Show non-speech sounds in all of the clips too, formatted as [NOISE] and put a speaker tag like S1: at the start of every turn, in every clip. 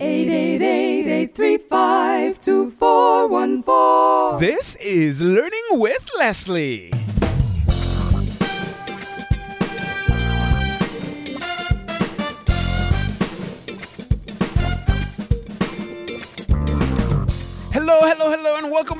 S1: 888-835-2414.
S2: This is Learning with Leslie. Hello, hello, hello, and welcome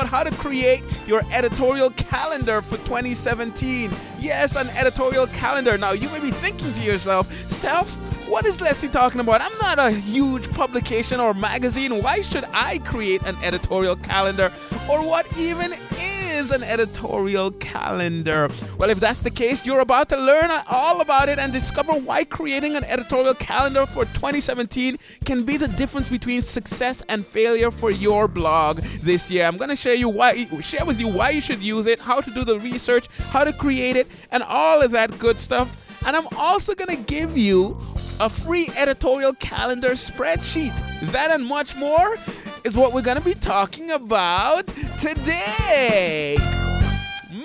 S2: how to create your editorial calendar for 2017. Yes, an editorial calendar. Now, you may be thinking to yourself, self, what is Leslie talking about? I'm not a huge publication or magazine. Why should I create an editorial calendar? Or what even is an editorial calendar? Well, if that's the case, you're about to learn all about it and discover why creating an editorial calendar for 2017 can be the difference between success and failure for your blog this year. I'm going to share you why share with you why you should use it, how to do the research, how to create it, and all of that good stuff. And I'm also going to give you a free editorial calendar spreadsheet. That and much more is what we're going to be talking about today.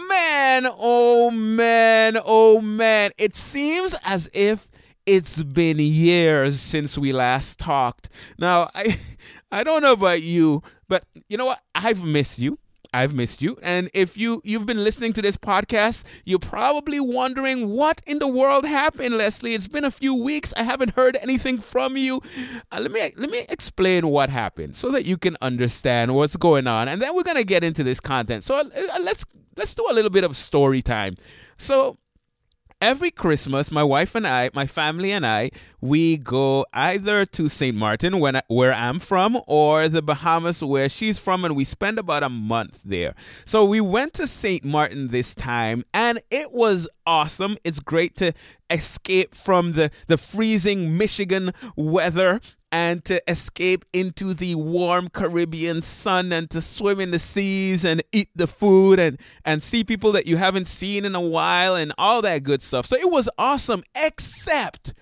S2: Man, oh man, oh man. It seems as if it's been years since we last talked. Now, I [LAUGHS] I don't know about you, but you know what? I've missed you. I've missed you. And if you you've been listening to this podcast, you're probably wondering what in the world happened, Leslie. It's been a few weeks. I haven't heard anything from you. Uh, let me let me explain what happened so that you can understand what's going on. And then we're going to get into this content. So uh, let's let's do a little bit of story time. So every Christmas, my wife and I, my family and I, we go either to St. Martin, when I, where I'm from, or the Bahamas, where she's from, and we spend about a month there. So we went to St. Martin this time, and it was awesome. It's great to escape from the, the freezing Michigan weather and to escape into the warm Caribbean sun and to swim in the seas and eat the food and, and see people that you haven't seen in a while and all that good stuff. So it was awesome, except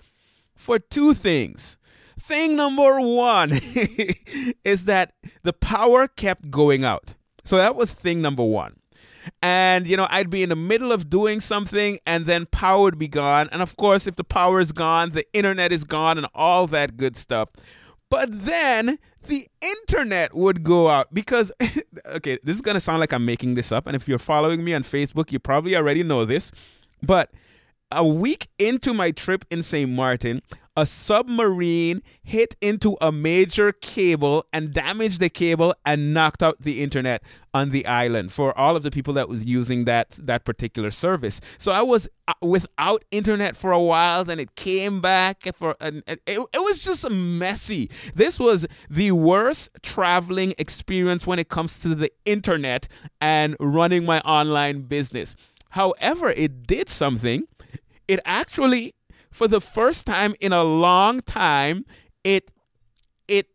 S2: for two things. Thing number one [LAUGHS] is that the power kept going out. So that was thing number one and you know I'd be in the middle of doing something and then power would be gone. And of course if the power is gone the internet is gone and all that good stuff. But then the internet would go out because [LAUGHS] okay this is going to sound like I'm making this up. And if you're following me on Facebook you probably already know this. But a week into my trip in St. Martin a submarine hit into a major cable and damaged the cable and knocked out the internet on the island for all of the people that was using that that particular service. So I was uh, without internet for a while then it came back for and it, it was just messy. This was the worst traveling experience when it comes to the internet and running my online business. However, it did something. It actually for the first time in a long time, it it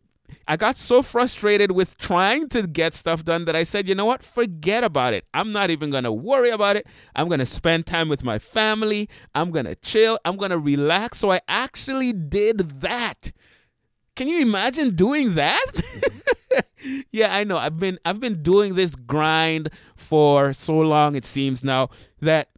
S2: I got so frustrated with trying to get stuff done that I said, you know what? Forget about it. I'm not even going to worry about it. I'm going to spend time with my family. I'm going to chill. I'm going to relax. So I actually did that. Can you imagine doing that? [LAUGHS] yeah, I know. I've been I've been doing this grind for so long it seems now that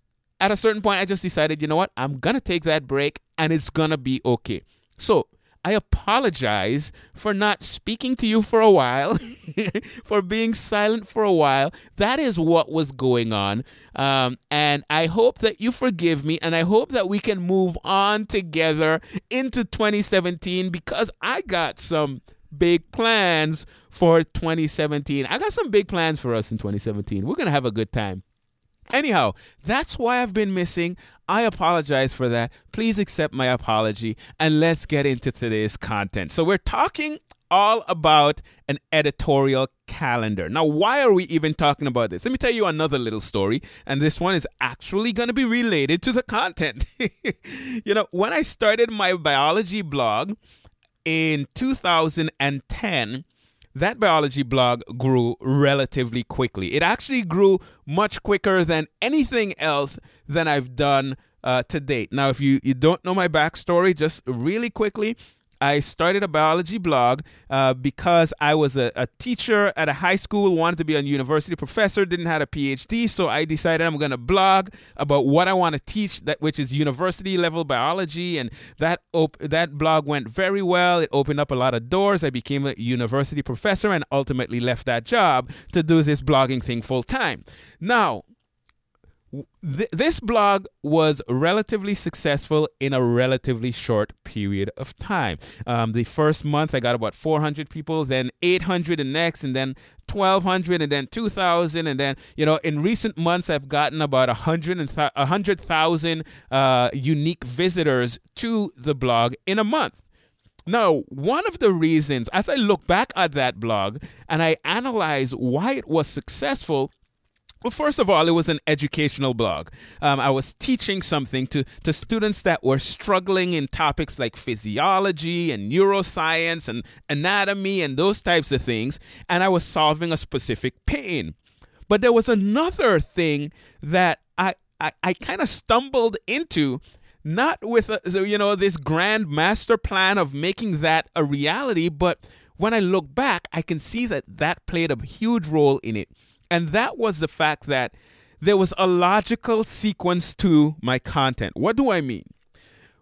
S2: at a certain point, I just decided, you know what? I'm going to take that break and it's going to be okay. So I apologize for not speaking to you for a while, [LAUGHS] for being silent for a while. That is what was going on. Um, and I hope that you forgive me and I hope that we can move on together into 2017 because I got some big plans for 2017. I got some big plans for us in 2017. We're going to have a good time. Anyhow, that's why I've been missing. I apologize for that. Please accept my apology and let's get into today's content. So, we're talking all about an editorial calendar. Now, why are we even talking about this? Let me tell you another little story, and this one is actually going to be related to the content. [LAUGHS] you know, when I started my biology blog, in 2010, that biology blog grew relatively quickly. It actually grew much quicker than anything else that I've done uh, to date. Now, if you, you don't know my backstory, just really quickly, I started a biology blog uh, because I was a, a, teacher at a high school, wanted to be a university professor, didn't have a PhD, so I decided I'm going to blog about what I want to teach, that which is university level biology, and that op- that blog went very well. It opened up a lot of doors. I became a university professor and ultimately left that job to do this blogging thing full time. Now, th- this blog was relatively successful in a relatively short period of time. Um, the first month, I got about 400 people, then 800 the next, and then 1200 and then 2000 and then you know in recent months i've gotten about 100000 uh, unique visitors to the blog in a month now, one of the reasons, as I look back at that blog and I analyze why it was successful, well, first of all, it was an educational blog. Um, I was teaching something to, to students that were struggling in topics like physiology and neuroscience and anatomy and those types of things, and I was solving a specific pain. But there was another thing that I, I, I kind of stumbled into not with a, you know this grand master plan of making that a reality but when i look back i can see that that played a huge role in it and that was the fact that there was a logical sequence to my content. What do I mean?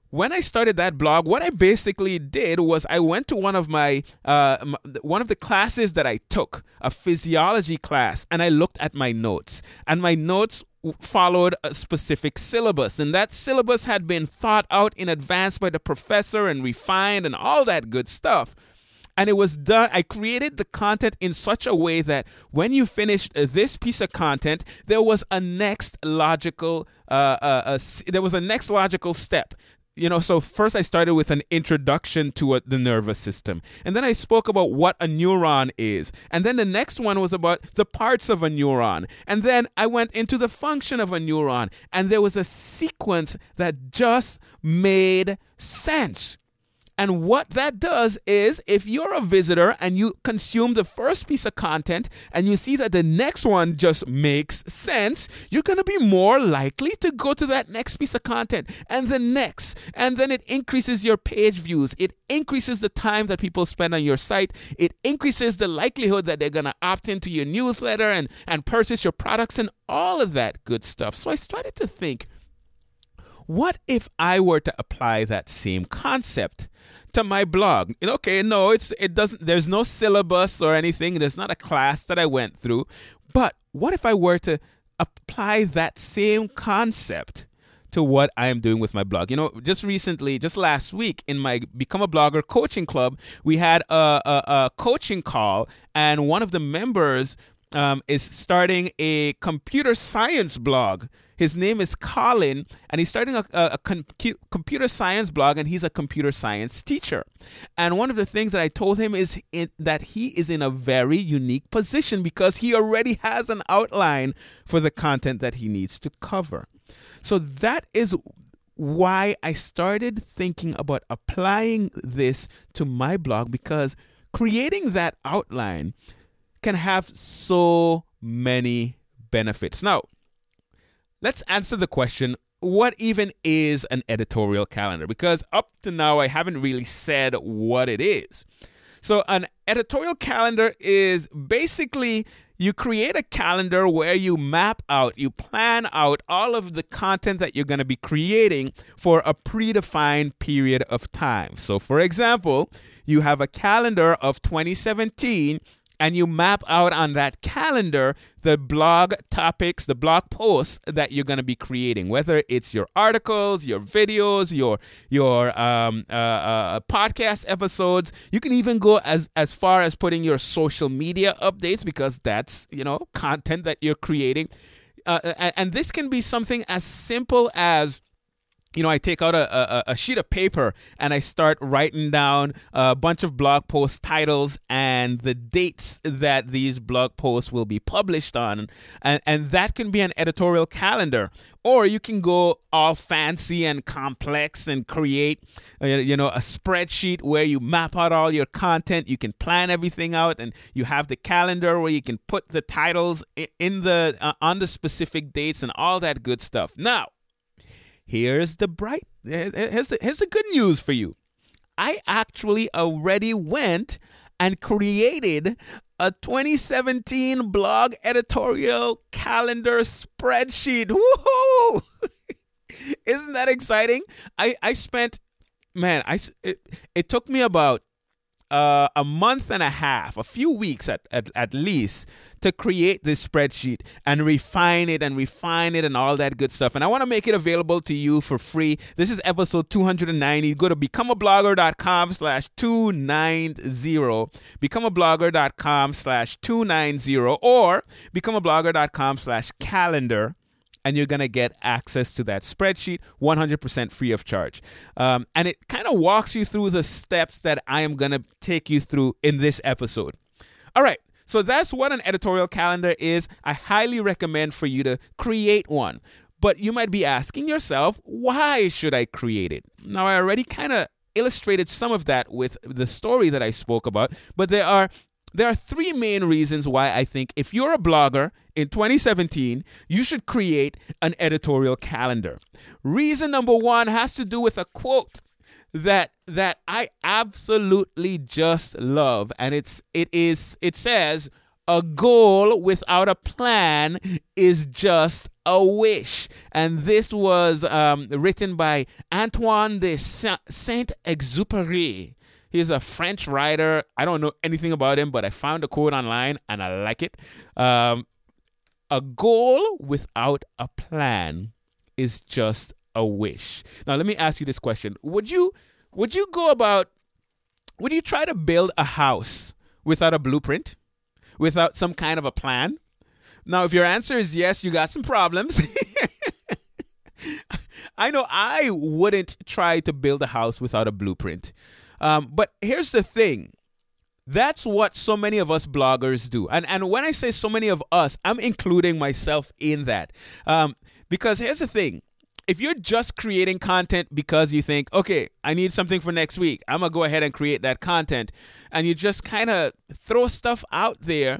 S2: When I started that blog, what I basically did was I went to one of my uh, one of the classes that I took, a physiology class, and I looked at my notes. And my notes followed a specific syllabus, and that syllabus had been thought out in advance by the professor and refined and all that good stuff and it was done i created the content in such a way that when you finished uh, this piece of content there was a next logical uh, uh, there was a next logical step. You know so first i started with an introduction to a, the nervous system. And then i spoke about what a neuron is. And then the next one was about the parts of a neuron. And then i went into the function of a neuron. And there was a sequence that just made sense and what that does is if you're a visitor and you consume the first piece of content and you see that the next one just makes sense, you're going to be more likely to go to that next piece of content and the next. And then it increases your page views. It increases the time that people spend on your site. It increases the likelihood that they're going to opt into your newsletter and, and purchase your products and all of that good stuff. So I started to think, what if I were to apply that same concept to my blog? Okay, no, it's it doesn't there's no syllabus or anything. There's not a class that I went through. But what if I were to apply that same concept to what I am doing with my blog. You know, just recently, just last week in my Become a Blogger coaching club, we had a, a, a coaching call, and one of the members um, is starting a computer science blog. His name is Colin, and he's starting a, a, a com- computer science blog, and he's a computer science teacher. And one of the things that I told him is in, that he is in a very unique position because he already has an outline for the content that he needs to cover. So that is why I started thinking about applying this to my blog because creating that outline can have so many benefits. Now, let's answer the question what even is an editorial calendar? Because up to now, I haven't really said what it is. So, an editorial calendar is basically you create a calendar where you map out, you plan out all of the content that you're going to be creating for a predefined period of time. So, for example, you have a calendar of 2017 and you map out on that calendar the blog topics, the blog posts that you're going to be creating, whether it's your articles, your videos, your your um, uh, uh, podcast episodes. You can even go as as far as putting your social media updates because that's you know content that you're creating, uh, and this can be something as simple as you know, I take out a, a, a, sheet of paper and I start writing down a bunch of blog post titles and the dates that these blog posts will be published on. And, and that can be an editorial calendar. Or you can go all fancy and complex and create, uh, you know, a spreadsheet where you map out all your content. You can plan everything out, and you have the calendar where you can put the titles in the uh, on the specific dates and all that good stuff. Now, here's the bright. Here's the, here's the good news for you. I actually already went and created a 2017 blog editorial calendar spreadsheet. [LAUGHS] Woohoo! [LAUGHS] Isn't that exciting? I, I spent, man, I, it, it took me about uh, a month and a half, a few weeks at, at, at least, to create this spreadsheet and refine it and refine it and all that good stuff. And I want to make it available to you for free. This is episode 290. Go to becomeablogger.com slash 290, becomeablogger.com slash 290, or becomeablogger.com slash calendar and you're going to get access to that spreadsheet 100% free of charge. Um, and it kind of walks you through the steps that I am going to take you through in this episode. All right. So that's what an editorial calendar is. I highly recommend for you to create one. But you might be asking yourself, why should I create it? Now, I already kind of illustrated some of that with the story that I spoke about, but there are there are three main reasons why I think if you're a blogger in 2017, you should create an editorial calendar. Reason number one has to do with a quote that that I absolutely just love, and it's it is it says a goal without a plan is just a wish. And this was um, written by Antoine de Saint Exupéry. He's a French writer. I don't know anything about him, but I found a quote online and I like it. Um, a goal without a plan is just a wish. Now, let me ask you this question: Would you would you go about would you try to build a house without a blueprint, without some kind of a plan? Now, if your answer is yes, you got some problems. [LAUGHS] I know I wouldn't try to build a house without a blueprint. Um, but here's the thing that's what so many of us bloggers do. And, and when I say so many of us, I'm including myself in that. Um, because here's the thing if you're just creating content because you think, okay, I need something for next week, I'm going to go ahead and create that content, and you just kind of throw stuff out there,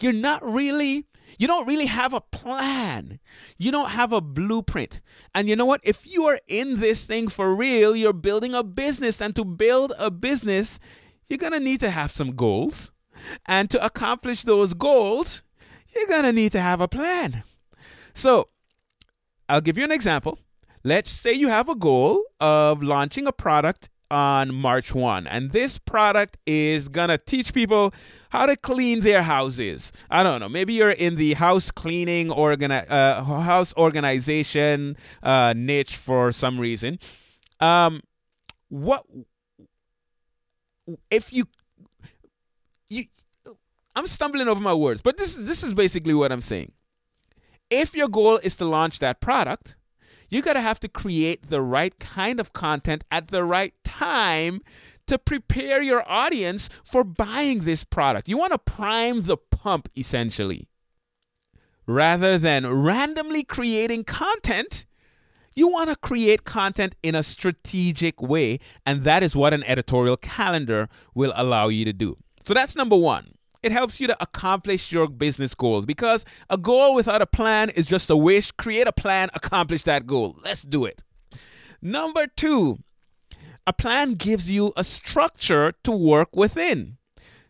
S2: you're not really you don't really have a plan. You don't have a blueprint. And you know what? If you are in this thing for real, you're building a business. And to build a business, you're going to need to have some goals. And to accomplish those goals, you're going to need to have a plan. So, I'll give you an example. Let's say you have a goal of launching a product on March 1, and this product is going to teach people how to clean their houses. I don't know. Maybe you're in the house cleaning organi- uh, house organization uh, niche for some reason. Um, what if you you? I'm stumbling over my words, but this is this is basically what I'm saying. If your goal is to launch that product, you're gonna have to create the right kind of content at the right time to prepare your audience for buying this product. You want to prime the pump, essentially. Rather than randomly creating content, you want to create content in a strategic way, and that is what an editorial calendar will allow you to do. So that's number one. It helps you to accomplish your business goals because a goal without a plan is just a wish. Create a plan, accomplish that goal. Let's do it. Number two, a plan gives you a structure to work within.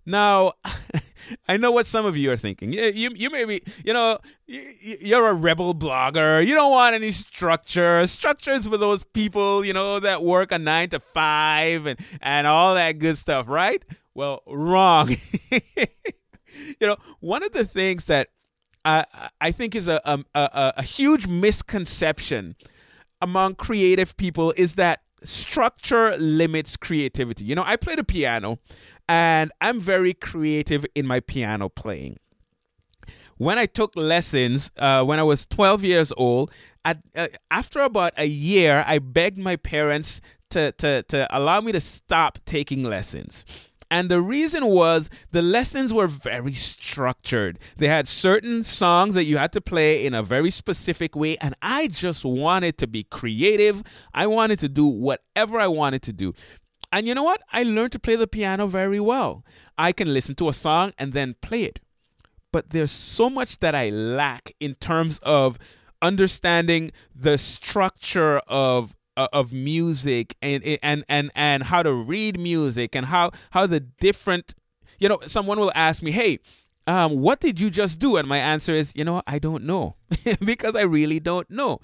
S2: Now, [LAUGHS] I know what some of you are thinking. You, you, you may be, you know, you're a rebel blogger. You don't want any structure. Structures for those people, you know, that work a nine to five and, and all that good stuff, right? Well, wrong. [LAUGHS] you know, one of the things that I, I think is a, a, a, a huge misconception among creative people is that structure limits creativity. You know, I play the piano and I'm very creative in my piano playing. When I took lessons uh, when I was 12 years old, at, uh, after about a year, I begged my parents to, to, to allow me to stop taking lessons. And the reason was the lessons were very structured. They had certain songs that you had to play in a very specific way. And I just wanted to be creative. I wanted to do whatever I wanted to do. And you know what? I learned to play the piano very well. I can listen to a song and then play it. But there's so much that I lack in terms of understanding the structure of of music and and and and how to read music and how how the different you know someone will ask me hey um, what did you just do? And my answer is you know i don't know. [LAUGHS] Because i really don't know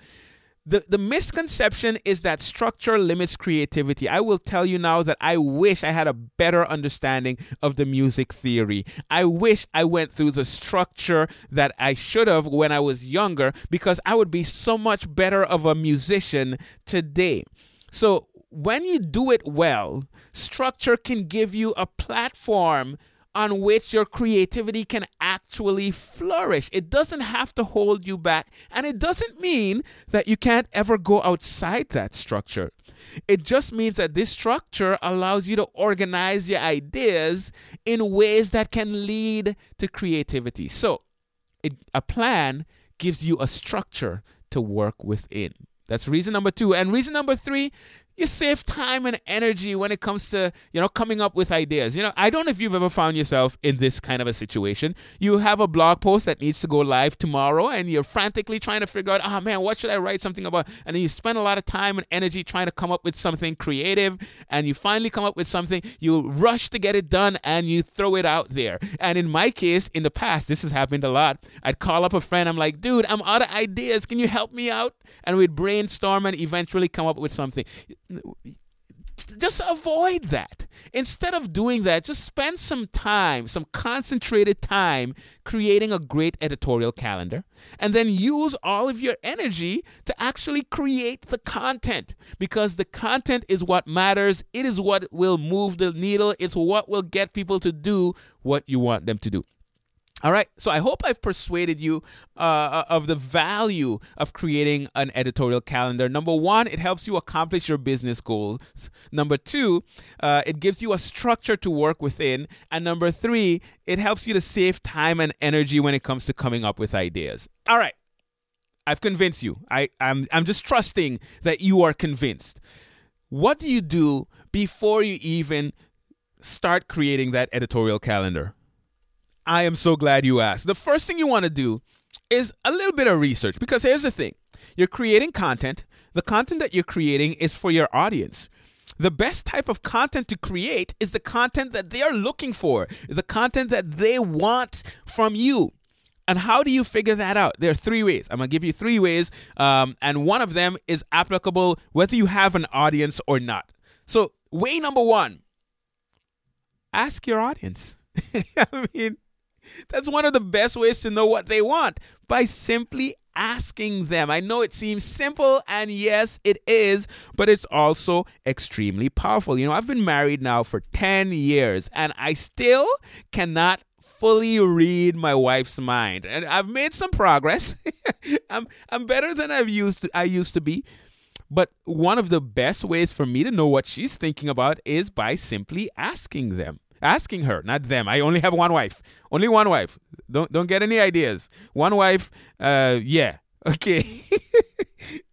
S2: the, the misconception is that structure limits creativity. I will tell you now that I wish I had a better understanding of the music theory. I wish I went through the structure that I should have when I was younger because I would be so much better of a musician today. So, when you do it well, structure can give you a platform on which your creativity can actually flourish. It doesn't have to hold you back, and it doesn't mean that you can't ever go outside that structure. It just means that this structure allows you to organize your ideas in ways that can lead to creativity. So, it, a plan gives you a structure to work within. That's reason number two. And reason number three you save time and energy when it comes to you know coming up with ideas. You know i don't know if you've ever found yourself in this kind of a situation. You have a blog post that needs to go live tomorrow and you're frantically trying to figure out oh man what should i write something about? And you spend a lot of time and energy trying to come up with something creative and you finally come up with something. You rush to get it done and you throw it out there. And in my case in the past this has happened a lot. I'd call up a friend. I'm like dude i'm out of ideas. Can you help me out? And we'd brainstorm and eventually come up with something just avoid that. Instead of doing that, just spend some time, some concentrated time creating a great editorial calendar, and then use all of your energy to actually create the content because the content is what matters. It is what will move the needle, it's what will get people to do what you want them to do. All right, so I hope I've persuaded you uh, of the value of creating an editorial calendar. Number one, it helps you accomplish your business goals. Number two, uh, it gives you a structure to work within. And number three, it helps you to save time and energy when it comes to coming up with ideas. All right, I've convinced you. I, I'm, I'm just trusting that you are convinced. What do you do before you even start creating that editorial calendar? I am so glad you asked. The first thing you want to do is a little bit of research because here's the thing you're creating content, the content that you're creating is for your audience. The best type of content to create is the content that they are looking for, the content that they want from you. And how do you figure that out? There are three ways. I'm going to give you three ways, um, and one of them is applicable whether you have an audience or not. So, way number one ask your audience. [LAUGHS] I mean, that's one of the best ways to know what they want by simply asking them. I know it seems simple, and yes, it is, but it's also extremely powerful. You know, I've been married now for 10 years, and I still cannot fully read my wife's mind and I've made some progress. [LAUGHS] I'm I'm better than I've used to, I used to be. But one of the best ways for me to know what she's thinking about is by simply asking them asking her, not them. I only have one wife. Only one wife. Don't don't get any ideas. One wife. Uh, yeah. [LAUGHS] Okay.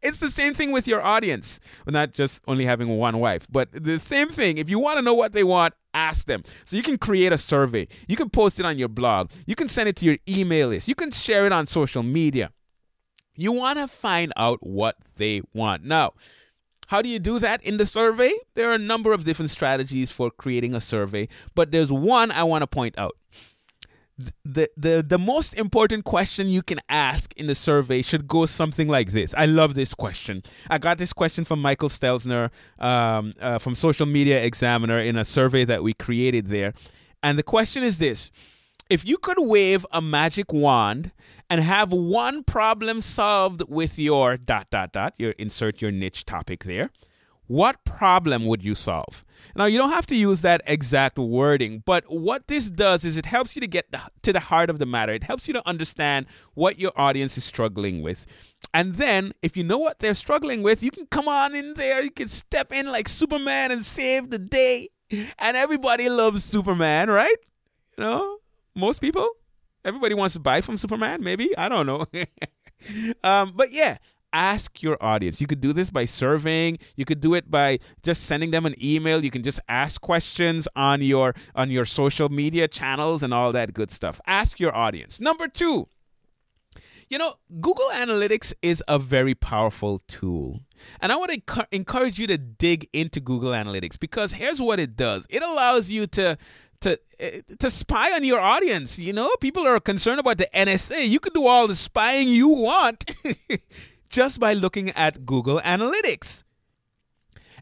S2: it's the same thing with your audience. Well, not just only having one wife, but the same thing. If you want to know what they want, ask them. So you can create a survey. You can post it on your blog. You can send it to your email list. You can share it on social media. You want to find out what they want. Now, how do you do that in the survey? There are a number of different strategies for creating a survey, but there's one I want to point out. The, the the most important question you can ask in the survey should go something like this. I love this question. I got this question from Michael Stelzner um, uh, from Social Media Examiner in a survey that we created there, and the question is this: if you could wave a magic wand and have one problem solved with your dot dot dot, your insert your niche topic there, what problem would you solve? Now, you don't have to use that exact wording, but what this does is it helps you to get to the heart of the matter. It helps you to understand what your audience is struggling with. And then, if you know what they're struggling with, you can come on in there, you can step in like Superman and save the day and everybody loves Superman, right? You know, most people, everybody wants to buy from Superman. Maybe I don't know. [LAUGHS] um, but yeah, ask your audience. You could do this by surveying. You could do it by just sending them an email. You can just ask questions on your on your social media channels and all that good stuff. Ask your audience. Number 2. You know, Google Analytics is a very powerful tool. And I want to encourage you to dig into Google Analytics because here's what it does. It allows you to to eh, spy on your audience. You know, people are concerned about the NSA. You could do all the spying you want [LAUGHS] just by looking at Google Analytics.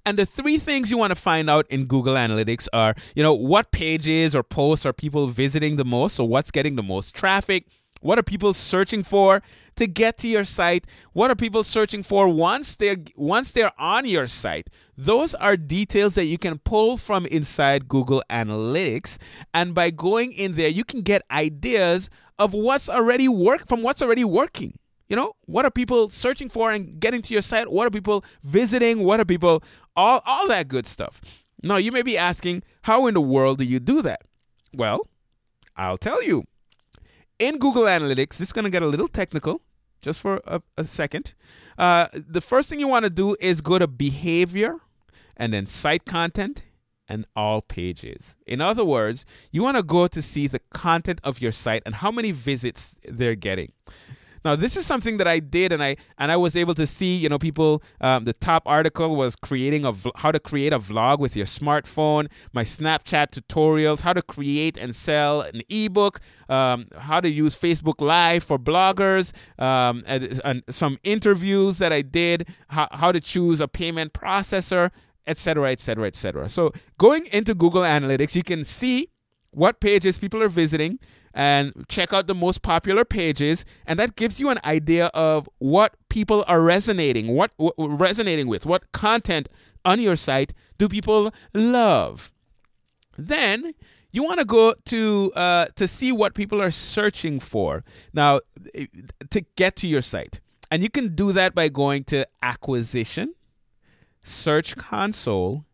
S2: And the three things you want to find out in Google Analytics are, you know, what pages or posts are people visiting the most? So what's getting the most traffic? What are people searching for to get to your site? What are people searching for once they're once they're on your site? Those are details that you can pull from inside Google Analytics and by going in there you can get ideas of what's already work from what's already working. You know, what are people searching for and getting to your site? What are people visiting? What are people all all that good stuff. Now, you may be asking, how in the world do you do that? Well, I'll tell you. In Google Analytics, this is going to get a little technical just for a, a second. Uh, the first thing you want to do is go to behavior and then site content and all pages. In other words, you want to go to see the content of your site and how many visits they're getting. Now, this is something that I did, and I and I was able to see. You know, people. Um, the top article was creating a vl- how to create a vlog with your smartphone. My Snapchat tutorials, how to create and sell an ebook, um, how to use Facebook Live for bloggers, um, and, and some interviews that I did. How, how to choose a payment processor, etc., etc., etc. So, going into Google Analytics, you can see what pages people are visiting and check out the most popular pages and that gives you an idea of what people are resonating what, what resonating with what content on your site do people love. Then you want to go to uh, to see what people are searching for. Now to get to your site. And you can do that by going to acquisition search console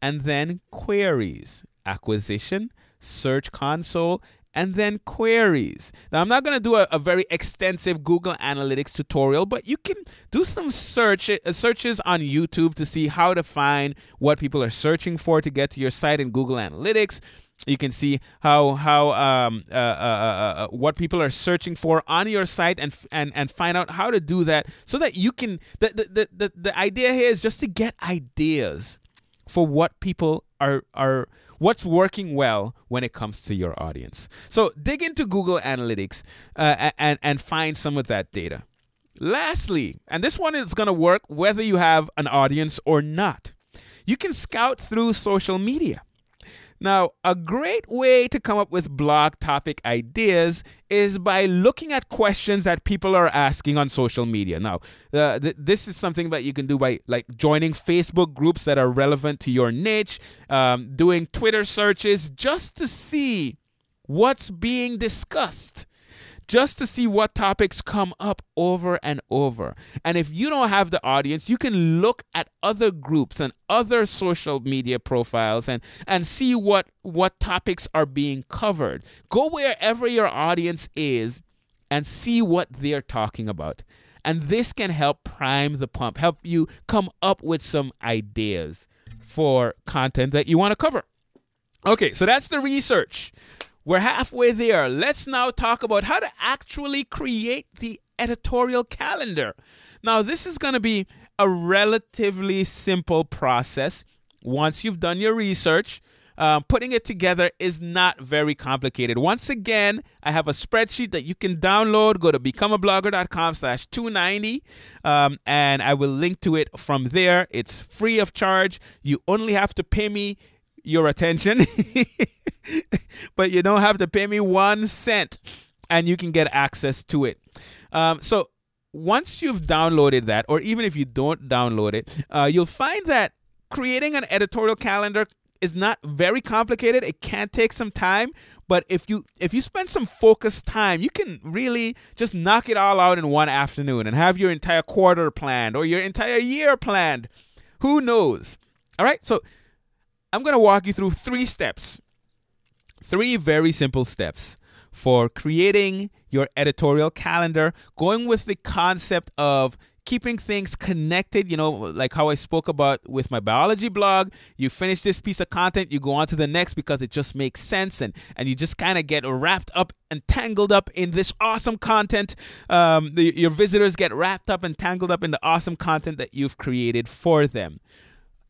S2: and then queries. Acquisition search console and then queries. Now, I'm not going to do a, a, very extensive Google Analytics tutorial, but you can do some search uh, searches on YouTube to see how to find what people are searching for to get to your site in Google Analytics. You can see how how um, uh, uh, uh, uh what people are searching for on your site and and and find out how to do that so that you can the the the, the idea here is just to get ideas for what people are are what's working well when it comes to your audience. So dig into Google Analytics uh, and, and find some of that data. Lastly, and this one is going to work whether you have an audience or not, you can scout through social media. Now, a great way to come up with blog topic ideas is by looking at questions that people are asking on social media. Now, uh, th- this is something that you can do by like joining Facebook groups that are relevant to your niche, um, doing Twitter searches just to see what's being discussed just to see what topics come up over and over. And if you don't have the audience, you can look at other groups and other social media profiles and, and see what, what topics are being covered. Go wherever your audience is and see what they're talking about. And this can help prime the pump, help you come up with some ideas for content that you want to cover. Okay, so that's the research. We're halfway there. Let's now talk about how to actually create the editorial calendar. Now, this is going to be a relatively simple process. Once you've done your research, uh, putting it together is not very complicated. Once again, I have a spreadsheet that you can download. Go to becomeablogger.com slash 290, um, and I will link to it from there. It's free of charge. You only have to pay me your attention, [LAUGHS] but you don't have to pay me one cent and you can get access to it. Um, so once you've downloaded that, or even if you don't download it, uh, you'll find that creating an editorial calendar is not very complicated. It can take some time, but if you if you spend some focused time, you can really just knock it all out in one afternoon and have your entire quarter planned or your entire year planned. Who knows? All right? So I'm going to walk you through three steps. Three very simple steps for creating your editorial calendar, going with the concept of keeping things connected, you know, like how I spoke about with my biology blog. You finish this piece of content, you go on to the next because it just makes sense and, and you just kind of get wrapped up and tangled up in this awesome content. Um, the, your visitors get wrapped up and tangled up in the awesome content that you've created for them.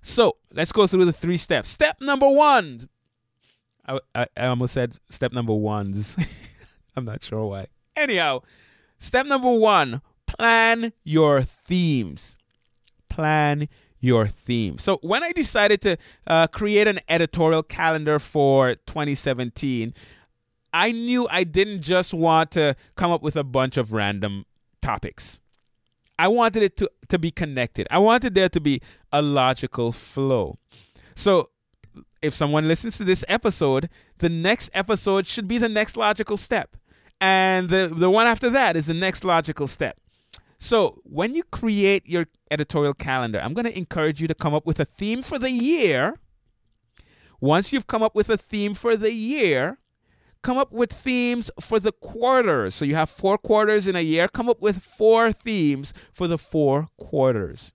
S2: So let's go through the three steps. Step number one. I, I, I almost said step number ones. [LAUGHS] I'm not sure why. Anyhow, step number one plan your themes. Plan your theme. So when I decided to uh, create an editorial calendar for 2017, I knew I didn't just want to come up with a bunch of random topics. I wanted it to, to be connected. I wanted there to be a logical flow. So if someone listens to this episode, the next episode should be the next logical step. And the, the one after that is the next logical step. So, when you create your editorial calendar, I'm going to encourage you to come up with a theme for the year. Once you've come up with a theme for the year, come up with themes for the quarters. So, you have four quarters in a year, come up with four themes for the four quarters.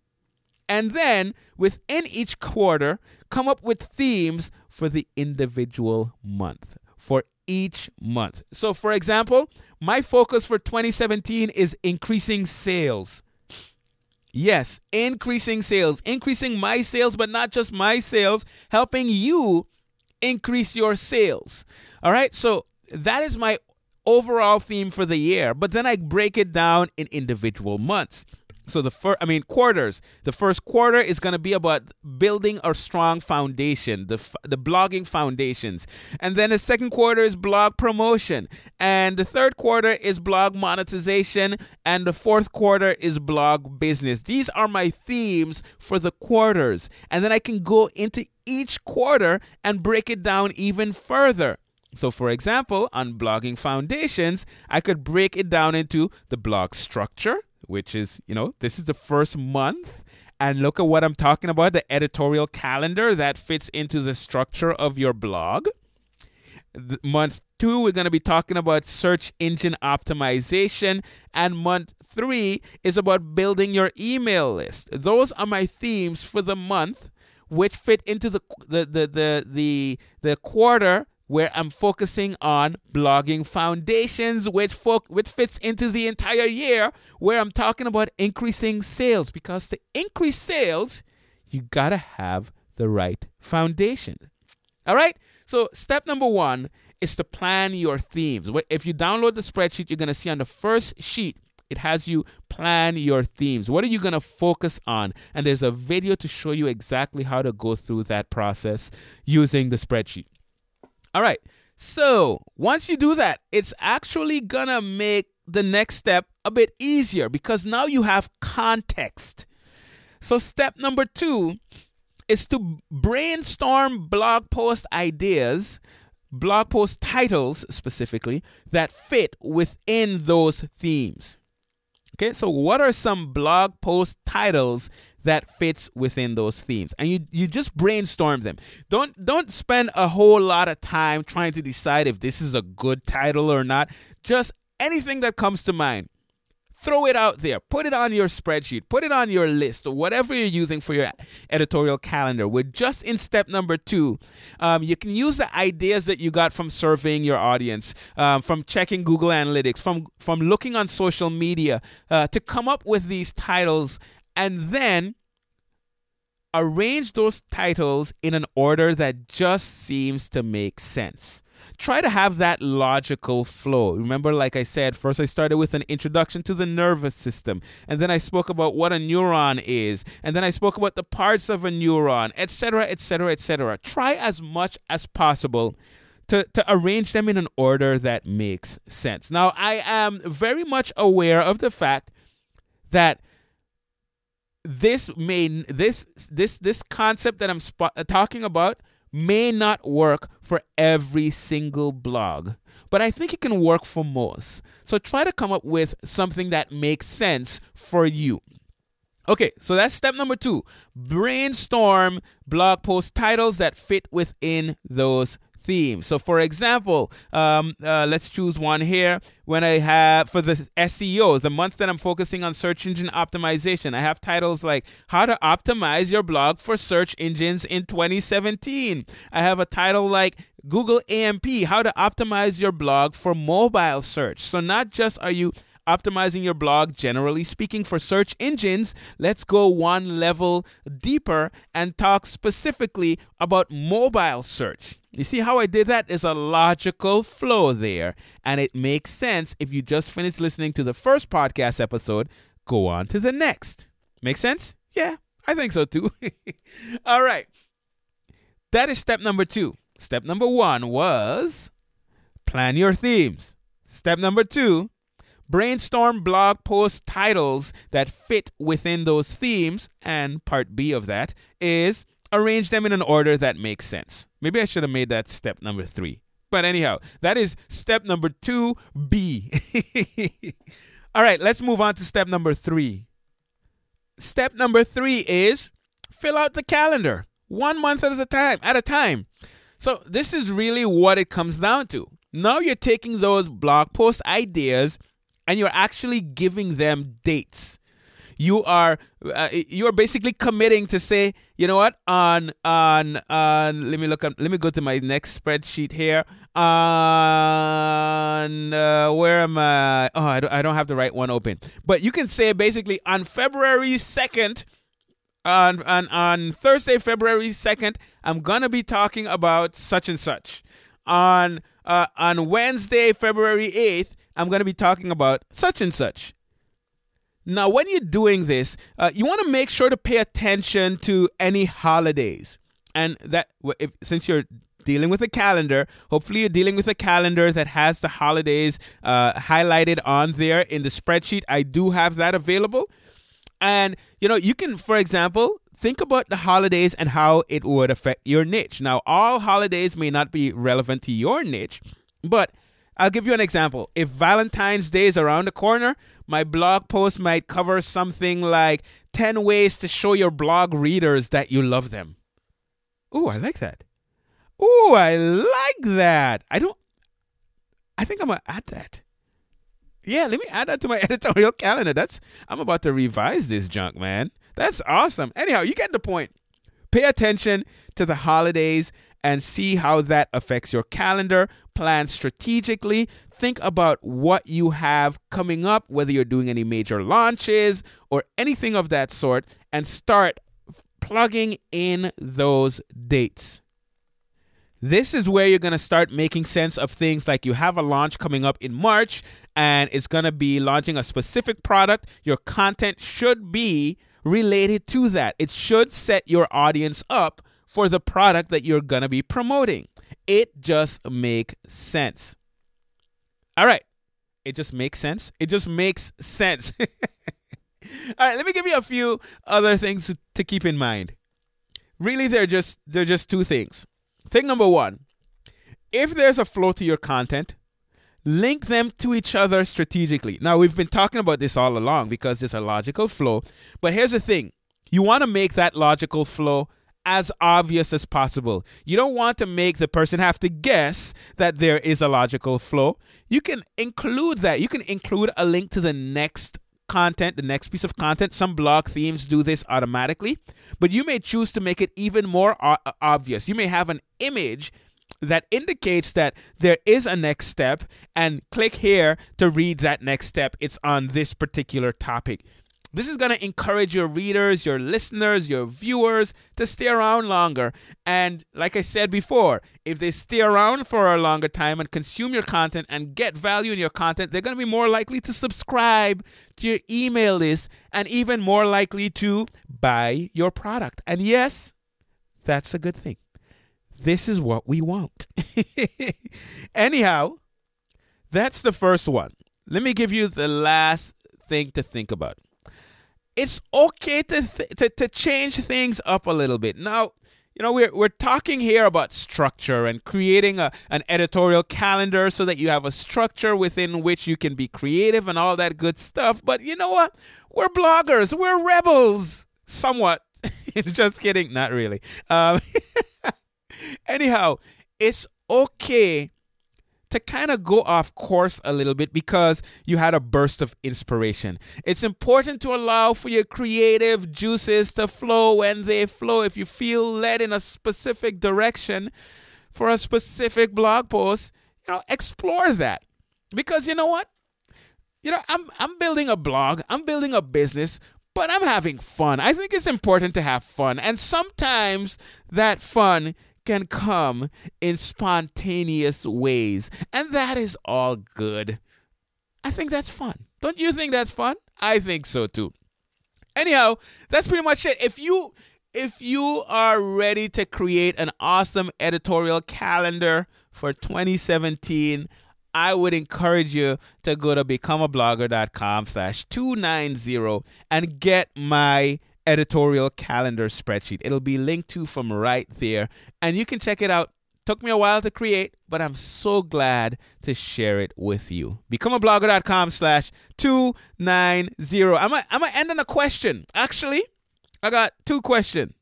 S2: And then within each quarter, come up with themes for the individual month, for each month. So, for example, my focus for 2017 is increasing sales. Yes, increasing sales, increasing my sales, but not just my sales, helping you increase your sales. All right, so that is my overall theme for the year, but then I break it down in individual months. So the first, I mean, quarters. The first quarter is going to be about building a strong foundation, the the blogging foundations, and then the second quarter is blog promotion, and the third quarter is blog monetization, and the fourth quarter is blog business. These are my themes for the quarters, and then I can go into each quarter and break it down even further. So, for example, on blogging foundations, I could break it down into the blog structure which is, you know, this is the first month. And look at what I'm talking about the editorial calendar that fits into the structure of your blog. Month two, we're going to be talking about search engine optimization. And month three is about building your email list. Those are my themes for the month, which fit into the, the, the, the, the, the quarter where I'm focusing on blogging foundations, which, fo- which fits into the entire year, where I'm talking about increasing sales. Because to increase sales, you gotta have the right foundation. All right? So, step number one is to plan your themes. If you download the spreadsheet, you're gonna see on the first sheet, it has you plan your themes. What are you going to focus on? And there's a video to show you exactly how to go through that process using the spreadsheet. All right. So once you do that, it's actually going to make the next step a bit easier because now you have context. So, step number two is to brainstorm blog post ideas, blog post titles specifically, that fit within those themes. Okay, so what are some blog post titles that fits within those themes? And you you just brainstorm them. Don't don't spend a whole lot of time trying to decide if this is a good title or not. Just anything that comes to mind throw it out there. Put it on your spreadsheet. Put it on your list or whatever you're using for your editorial calendar. We're just in step number two. Um, you can use the ideas that you got from surveying your audience, um, from checking Google Analytics, from from looking on social media uh, to come up with these titles, and then arrange those titles in an order that just seems to make sense try to have that logical flow. Remember, like I said, first I started with an introduction to the nervous system, and then I spoke about what a neuron is, and then I spoke about the parts of a neuron, etc., etc., etc. Try as much as possible to, to arrange them in an order that makes sense. Now, I am very much aware of the fact that this may this this this concept that I'm sp- uh, talking about may not work for every single blog, but I think it can work for most. So try to come up with something that makes sense for you. Okay, so that's step number two. Brainstorm blog post titles that fit within those themes. So, for example, um, uh, let's choose one here. When I have for the SEO, the month that I'm focusing on search engine optimization, I have titles like How to Optimize Your Blog for Search Engines in 2017. I have a title like Google AMP, How to Optimize Your Blog for Mobile Search. So, not just are you optimizing your blog, generally speaking, for search engines, let's go one level deeper and talk specifically about mobile search. You see how I did that? There's a logical flow there, and it makes sense if you just finished listening to the first podcast episode, go on to the next. Make sense? Yeah, I think so too. [LAUGHS] All right. That is step number two. Step number one was plan your themes. Step number two, brainstorm blog post titles that fit within those themes. And part B of that is arrange them in an order that makes sense. Maybe I should have made that step number three. But anyhow, that is step number 2B. [LAUGHS] All right, let's move on to step number three. Step number three is fill out the calendar one month at a time at a time. So this is really what it comes down to. Now you're taking those blog post ideas and you're actually giving them dates. You are uh, you are basically committing to say, you know what, on on on. Let me look. At, let me go to my next spreadsheet here. On uh, where am I? Oh, I don't, I don't have the right one open. But you can say basically on February second. On, on on Thursday, February second, I'm gonna be talking about such and such. On uh, on Wednesday, February eighth, I'm going to be talking about such and such. Now, when you're doing this, uh, you want to make sure to pay attention to any holidays. And that, if, since you're dealing with a calendar, hopefully you're dealing with a calendar that has the holidays uh, highlighted on there in the spreadsheet. I do have that available. And, you know, you can, for example, think about the holidays and how it would affect your niche. Now, all holidays may not be relevant to your niche, but I'll give you an example. If Valentine's Day is around the corner, my blog post might cover something like 10 ways to show your blog readers that you love them. Ooh, I like that. Ooh, I like that. I don't, I think I'm going to add that. Yeah, let me add that to my [LAUGHS] editorial calendar. That's, I'm about to revise this junk, man. That's awesome. Anyhow, you get the point. Pay attention to the holidays and see how that affects your calendar. Plan strategically. Think about what you have coming up, whether you're doing any major launches or anything of that sort, and start plugging in those dates. This is where you're going to start making sense of things like you have a launch coming up in March and it's going to be launching a specific product. Your content should be related to that. It should set your audience up for the product that you're going to be promoting. It just makes sense. All right. It just makes sense. It just makes sense. [LAUGHS] All right, let me give you a few other things to keep in mind. Really they're just they're just two things. Thing number 1, if there's a flow to your content, link them to each other strategically. Now, we've been talking about this all along because there's a logical flow, but here's the thing. You want to make that logical flow as obvious as possible. You don't want to make the person have to guess that there is a logical flow. You can include that. You can include a link to the next content, the next piece of content. Some blog themes do this automatically, but you may choose to make it even more o- uh, obvious. You may have an image that indicates that there is a next step and click here to read that next step. It's on this particular topic. This is going to encourage your readers, your listeners, your viewers to stay around longer. And like I said before, if they stay around for a longer time and consume your content and get value in your content, they're going to be more likely to subscribe to your email list and even more likely to buy your product. And yes, that's a good thing. This is what we want. [LAUGHS] Anyhow, that's the first one. Let me give you the last thing to think about it's okay to, th- to to change things up a little bit. Now, you know, we're, we're talking here about structure and creating a, an editorial calendar so that you have a structure within which you can be creative and all that good stuff. But you know what? We're bloggers, we're rebels, somewhat. [LAUGHS] Just kidding, not really. Um, [LAUGHS] anyhow, it's okay to kind of go off course a little bit because you had a burst of inspiration. It's important to allow for your creative juices to flow when they flow. If you feel led in a specific direction for a specific blog post, you know, explore that. Because you know what? You know, I'm I'm building a blog, I'm building a business, but I'm having fun. I think it's important to have fun. And sometimes that fun can come in spontaneous ways, and that is all good. I think that's fun. Don't you think that's fun? I think so too. Anyhow, that's pretty much it. If you if you are ready to create an awesome editorial calendar for 2017, I would encourage you to go to becomeablogger.com slash 290 and get my editorial calendar spreadsheet. It'll be linked to from right there, and you can check it out. Took me a while to create, but I'm so glad to share it with you. BecomeAblogger.com slash 290. I'm going to end on a question. Actually, I got two questions.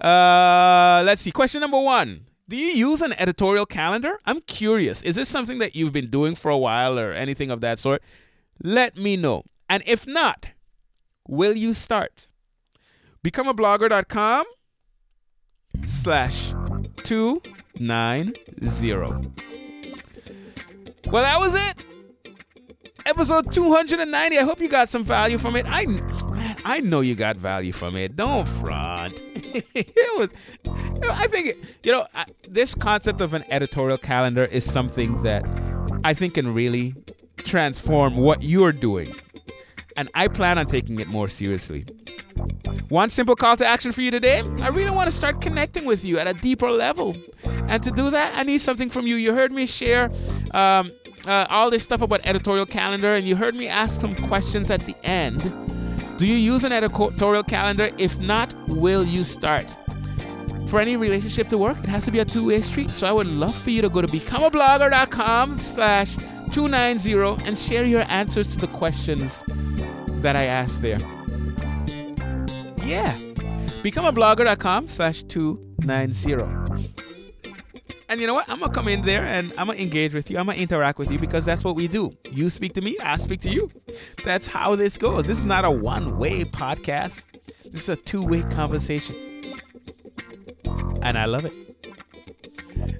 S2: Uh, let's see. Question number one. Do you use an editorial calendar? I'm curious. Is this something that you've been doing for a while or anything of that sort? Let me know. And if not, will you start? becomeablogger.com slash 290. Well, that was it. Episode 290. I hope you got some value from it. I I know you got value from it. Don't front. [LAUGHS] it was I think you know, this concept of an editorial calendar is something that I think can really transform what you're doing. And I plan on taking it more seriously. One simple call to action for you today. I really want to start connecting with you at a deeper level. And to do that, I need something from you. You heard me share um, uh, all this stuff about editorial calendar, and you heard me ask some questions at the end. Do you use an editorial calendar? If not, will you start? For any relationship to work, it has to be a two-way street. So I would love for you to go to becomeablogger.com slash 290 and share your answers to the questions that I asked there. Yeah. Becomeablogger.com slash 290. And you know what? I'm going to come in there and I'm going to engage with you. I'm going to interact with you because that's what we do. You speak to me, I speak to you. That's how this goes. This is not a one way podcast, this is a two way conversation. And I love it.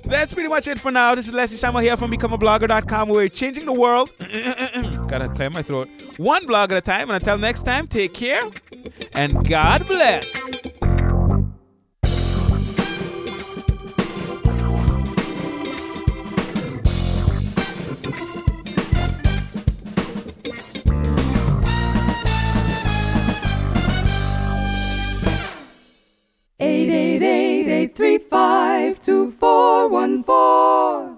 S2: That's pretty much it for now. This is Leslie Samuel here from BecomeAblogger.com. We're changing the world. [CLEARS THROAT] Gotta clear my throat. One blog at a time. And until next time, take care and God bless. Eight eight eight. Three, five, two, four, one, four.